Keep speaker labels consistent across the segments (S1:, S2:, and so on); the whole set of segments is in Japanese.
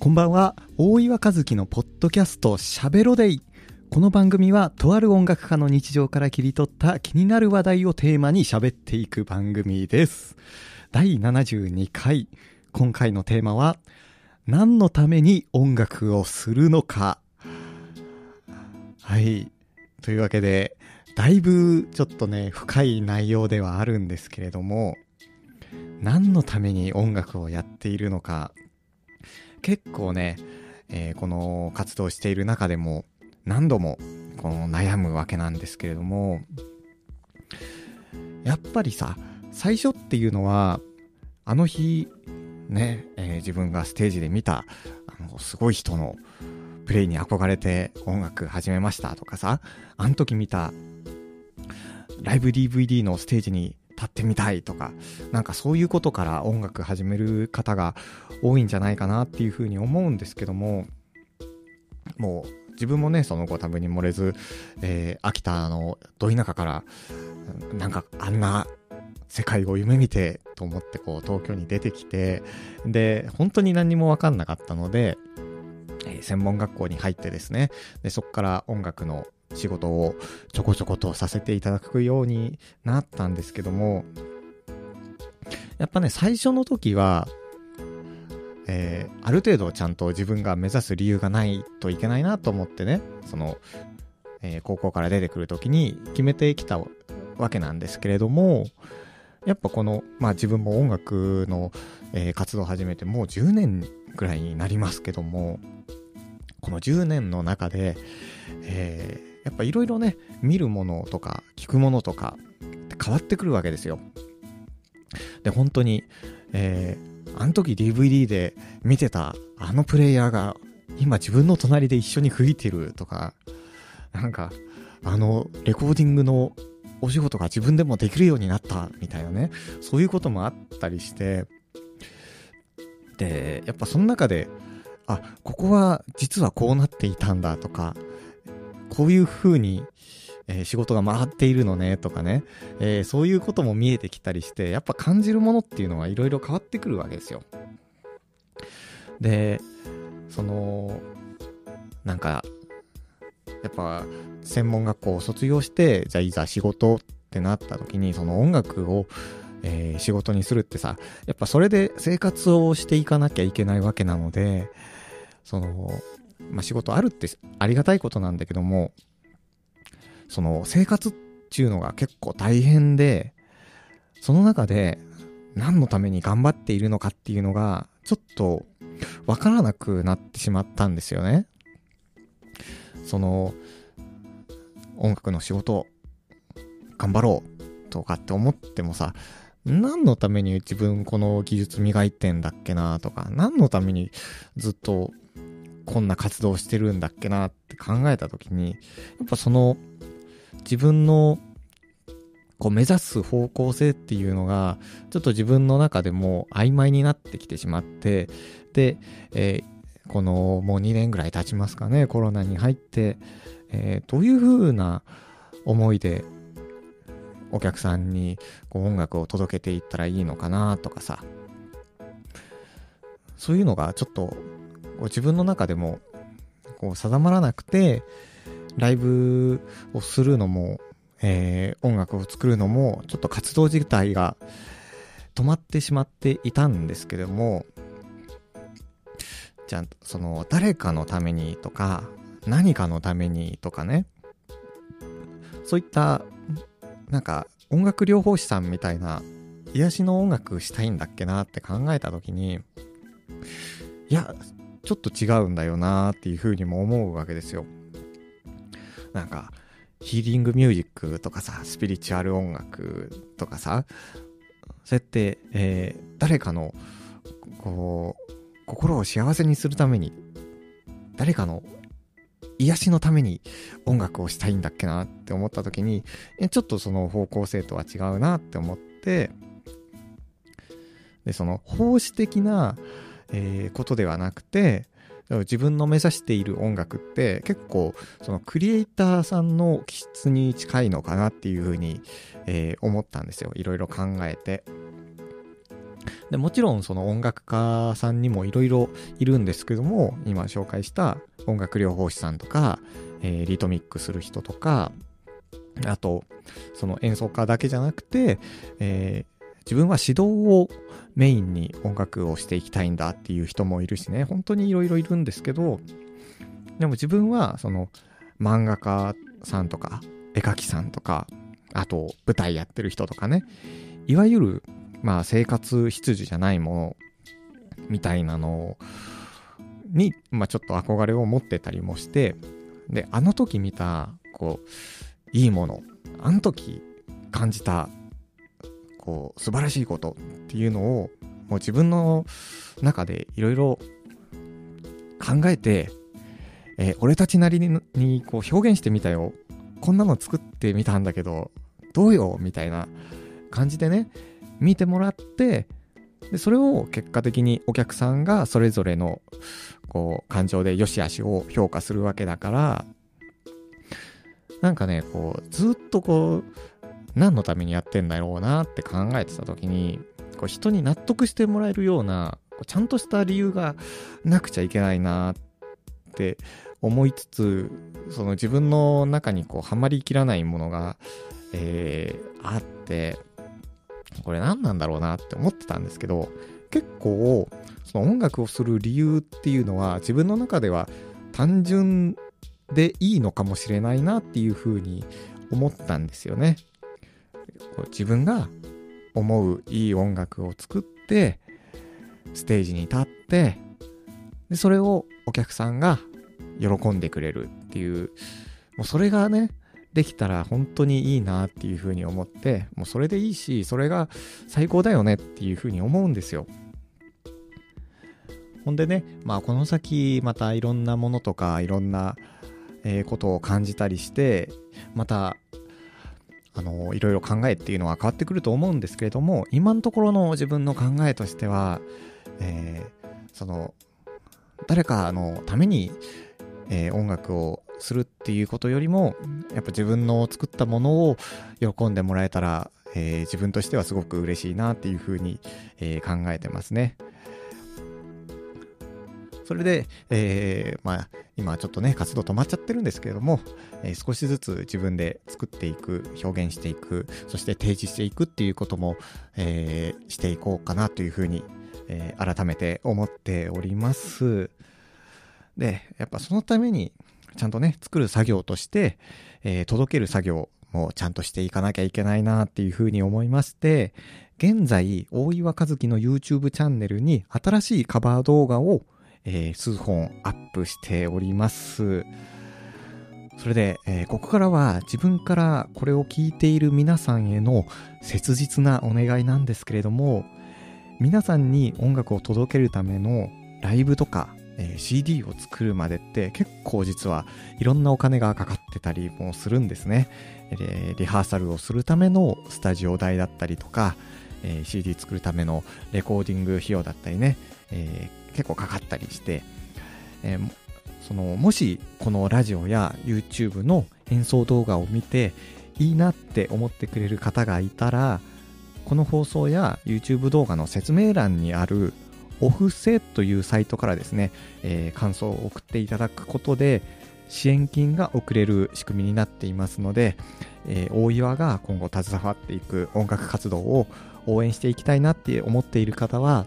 S1: こんばんは。大岩和樹のポッドキャストしゃべろデイこの番組はとある音楽家の日常から切り取った気になる話題をテーマに喋っていく番組です。第72回。今回のテーマは何のために音楽をするのか。はい。というわけでだいぶちょっとね深い内容ではあるんですけれども何のために音楽をやっているのか。結構ね、えー、この活動している中でも何度もこの悩むわけなんですけれどもやっぱりさ最初っていうのはあの日ね、えー、自分がステージで見たあのすごい人のプレイに憧れて音楽始めましたとかさあの時見たライブ DVD のステージに立ってみたいとか、なんかそういうことから音楽始める方が多いんじゃないかなっていうふうに思うんですけども、もう自分もね、その後多分に漏れず、えー、秋田のど田舎から、なんかあんな世界を夢見てと思ってこう東京に出てきて、で、本当に何もわかんなかったので、専門学校に入ってですね、で、そこから音楽の仕事をちょこちょことさせていただくようになったんですけども、やっぱね、最初の時は、えー、ある程度ちゃんと自分が目指す理由がないといけないなと思ってね、その、えー、高校から出てくる時に決めてきたわけなんですけれども、やっぱこの、まあ自分も音楽の、えー、活動を始めてもう10年ぐらいになりますけども、この10年の中で、えやっぱいろいろね、見るものとか聞くものとか変わってくるわけですよ。で、本当に、えー、あの時 DVD で見てたあのプレイヤーが今自分の隣で一緒に吹いてるとか、なんか、あのレコーディングのお仕事が自分でもできるようになったみたいなね、そういうこともあったりして、で、やっぱその中で、あ、ここは実はこうなっていたんだとか、こういう風に、えー、仕事が回っているのねとかね、えー、そういうことも見えてきたりして、やっぱ感じるものっていうのはいろいろ変わってくるわけですよ。で、その、なんか、やっぱ専門学校を卒業して、じゃあいざ仕事ってなった時に、その音楽を、えー、仕事にするってさ、やっぱそれで生活をしていかなきゃいけないわけなので、その、まあ、仕事あるってありがたいことなんだけども、その生活っていうのが結構大変で、その中で何のために頑張っているのかっていうのが、ちょっとわからなくなってしまったんですよね。その、音楽の仕事、頑張ろうとかって思ってもさ、何のために自分この技術磨いてんだっけなとか、何のためにずっとこんな活動してるんだっけなって考えた時に、やっぱその自分のこう目指す方向性っていうのが、ちょっと自分の中でも曖昧になってきてしまって、で、えー、このもう2年ぐらい経ちますかね、コロナに入って、えー、どういう風な思いでお客さんにこう音楽を届けていったらいいのかなとかさ、そういうのがちょっとこう自分の中でもこう定まらなくて、ライブをするのも、えー、音楽を作るのも、ちょっと活動自体が止まってしまっていたんですけども、じゃあ、その、誰かのためにとか、何かのためにとかね、そういった、なんか、音楽療法士さんみたいな、癒しの音楽したいんだっけなって考えた時に、いや、ちょっと違うんだよなっていうふうにも思うわけですよ。なんか、ヒーリングミュージックとかさ、スピリチュアル音楽とかさ、そうやって、えー、誰かの、こう、心を幸せにするために、誰かの癒しのために音楽をしたいんだっけなって思った時に、ちょっとその方向性とは違うなって思って、で、その奉仕的な、えー、ことではなくて、自分の目指している音楽って結構そのクリエイターさんの気質に近いのかなっていうふうに、えー、思ったんですよ。いろいろ考えて。でもちろんその音楽家さんにもいろいろいるんですけども今紹介した音楽療法士さんとか、えー、リトミックする人とかあとその演奏家だけじゃなくて、えー、自分は指導をメインに音楽をしていきたいんだっていう人もいるしね。本当にいろいろいるんですけどでも自分はその漫画家さんとか絵描きさんとかあと舞台やってる人とかね。いわゆるまあ生活必需じゃないものみたいなのに、まあちょっと憧れを持ってたりもして、で、あの時見た、こう、いいもの、あの時感じた、こう、素晴らしいことっていうのを、もう自分の中でいろいろ考えて、えー、俺たちなりににこう表現してみたよ。こんなの作ってみたんだけど、どうよみたいな感じでね、見てもらってでそれを結果的にお客さんがそれぞれのこう感情で良し悪しを評価するわけだからなんかねこうずっとこう何のためにやってんだろうなって考えてた時にこう人に納得してもらえるようなこうちゃんとした理由がなくちゃいけないなって思いつつその自分の中にこうはまりきらないものが、えー、あってこれ何なんだろうなって思ってたんですけど、結構、その音楽をする理由っていうのは自分の中では単純でいいのかもしれないなっていうふうに思ったんですよね。こう自分が思ういい音楽を作って、ステージに立って、で、それをお客さんが喜んでくれるっていう、もうそれがね、できたら本当にいいなっていうふうに思って、もうそれでいいし、それが最高だよねっていうふうに思うんですよ。ほんでね、まあこの先またいろんなものとかいろんな、ことを感じたりして、またあのいろいろ考えっていうのは変わってくると思うんですけれども今のところの自分の考えとしては、えー、その誰かのために、えー、音楽をするっていうことよりも、やっぱ自分の作ったものを喜んでもらえたら、えー、自分としてはすごく嬉しいなっていうふうに、え、考えてますね。それで、えー、まあ、今ちょっとね、活動止まっちゃってるんですけれども、えー、少しずつ自分で作っていく、表現していく、そして提示していくっていうことも、えー、していこうかなというふうに、え改めて思っております。で、やっぱそのために、ちゃんとね、作る作業として、えー、届ける作業もちゃんとしていかなきゃいけないなっていうふうに思いまして、現在、大岩和樹の YouTube チャンネルに新しいカバー動画を、えー、数本アップしております。それで、えー、ここからは自分からこれを聞いている皆さんへの切実なお願いなんですけれども、皆さんに音楽を届けるためのライブとかえー、CD を作るまでって結構実はいろんなお金がかかってたりもするんですね。えー、リハーサルをするためのスタジオ代だったりとか、えー、CD 作るためのレコーディング費用だったりね、えー、結構かかったりして、えー、そのもしこのラジオや YouTube の演奏動画を見ていいなって思ってくれる方がいたらこの放送や YouTube 動画の説明欄にあるオフセというサイトからですね、えー、感想を送っていただくことで、支援金が送れる仕組みになっていますので、えー、大岩が今後携わっていく音楽活動を応援していきたいなって思っている方は、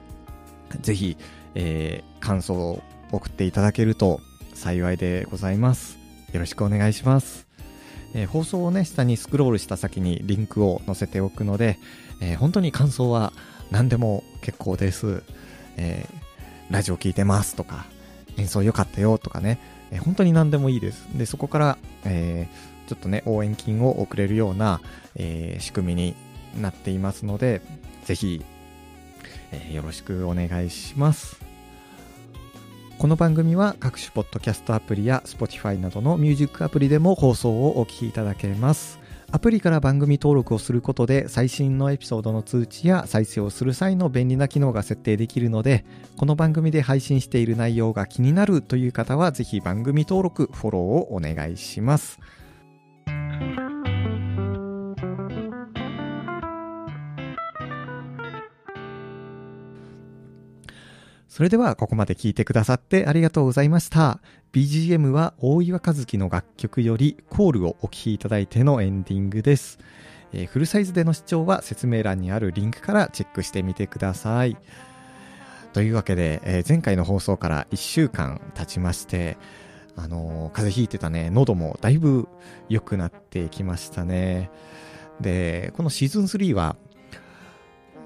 S1: ぜひ、えー、感想を送っていただけると幸いでございます。よろしくお願いします。えー、放送をね、下にスクロールした先にリンクを載せておくので、えー、本当に感想は何でも結構です。えー、ラジオ聞いてますとか、演奏良かったよとかね、えー、本当に何でもいいです。で、そこから、えー、ちょっとね、応援金を送れるような、え仕組みになっていますので、ぜひ、えよろしくお願いします。この番組は各種ポッドキャストアプリや Spotify などのミュージックアプリでも放送をお聴きいただけます。アプリから番組登録をすることで最新のエピソードの通知や再生をする際の便利な機能が設定できるのでこの番組で配信している内容が気になるという方はぜひ番組登録フォローをお願いしますそれではここまで聞いてくださってありがとうございました。BGM は大岩和樹の楽曲よりコールをお聴きいただいてのエンディングです。えー、フルサイズでの視聴は説明欄にあるリンクからチェックしてみてください。というわけで、えー、前回の放送から1週間経ちまして、あのー、風邪ひいてたね、喉もだいぶ良くなってきましたね。で、このシーズン3は、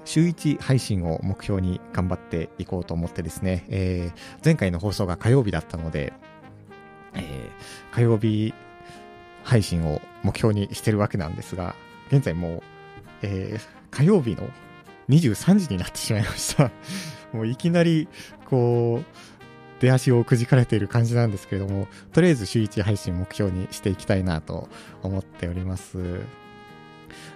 S1: 週1配信を目標に頑張っていこうと思ってですね、えー、前回の放送が火曜日だったので、えー、火曜日配信を目標にしてるわけなんですが、現在もう、えー、火曜日の23時になってしまいました もういきなり、こう、出足をくじかれている感じなんですけれども、とりあえず週1配信目標にしていきたいなと思っております。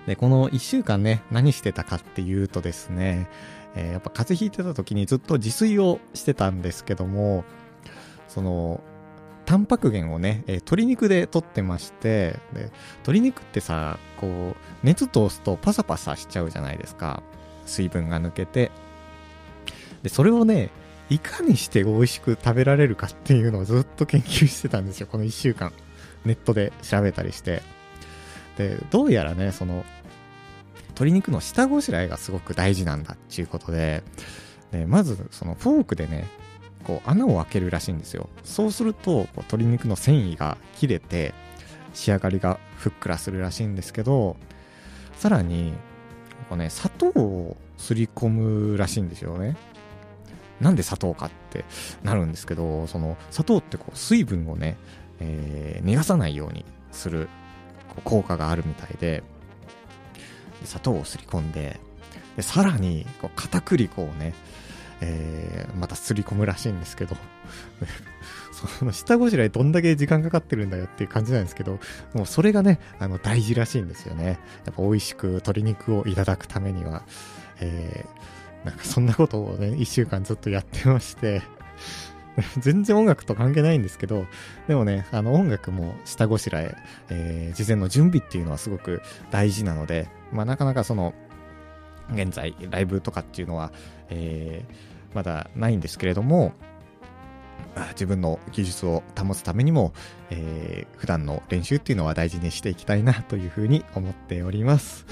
S1: で、この1週間ね、何してたかっていうとですね、えー、やっぱ風邪ひいてた時にずっと自炊をしてたんですけども、その、タンパク源をね、えー、鶏肉で取ってまして、で、鶏肉ってさ、こう、熱通すとパサパサしちゃうじゃないですか。水分が抜けて。で、それをね、いかにして美味しく食べられるかっていうのをずっと研究してたんですよ、この1週間。ネットで調べたりして。で、どうやらね、その、鶏肉の下ごしらえがすごく大事なんだっていうことで、でまず、そのフォークでね、こう穴を開けるらしいんですよ。そうすると、こう鶏肉の繊維が切れて、仕上がりがふっくらするらしいんですけど、さらに、こうね、砂糖をすり込むらしいんですよね。なんで砂糖かってなるんですけど、その砂糖ってこう水分をね、えー、逃がさないようにする効果があるみたいで、砂糖をすり込んで、でさらにこう片栗粉をね、えー、またすり込むらしいんですけど その下ごしらえどんだけ時間かかってるんだよっていう感じなんですけど、もうそれがね、あの大事らしいんですよね。やっぱ美味しく鶏肉をいただくためには、えー、なんかそんなことをね、1週間ずっとやってまして 全然音楽と関係ないんですけど、でもね、あの音楽も下ごしらえ、えー、事前の準備っていうのはすごく大事なので、まあなかなかその、現在ライブとかっていうのは、えー、まだないんですけれども、自分の技術を保つためにも、えー、普段の練習っていうのは大事にしていきたいなというふうに思っております。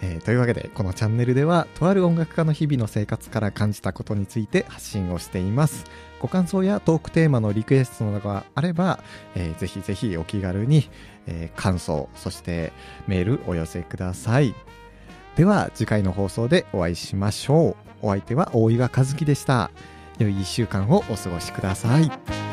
S1: えー、というわけで、このチャンネルでは、とある音楽家の日々の生活から感じたことについて発信をしています。ご感想やトークテーマのリクエストなどがあれば、えー、ぜひぜひお気軽に、えー、感想、そしてメールお寄せください。では、次回の放送でお会いしましょう。お相手は大岩和樹でした。良い1週間をお過ごしください。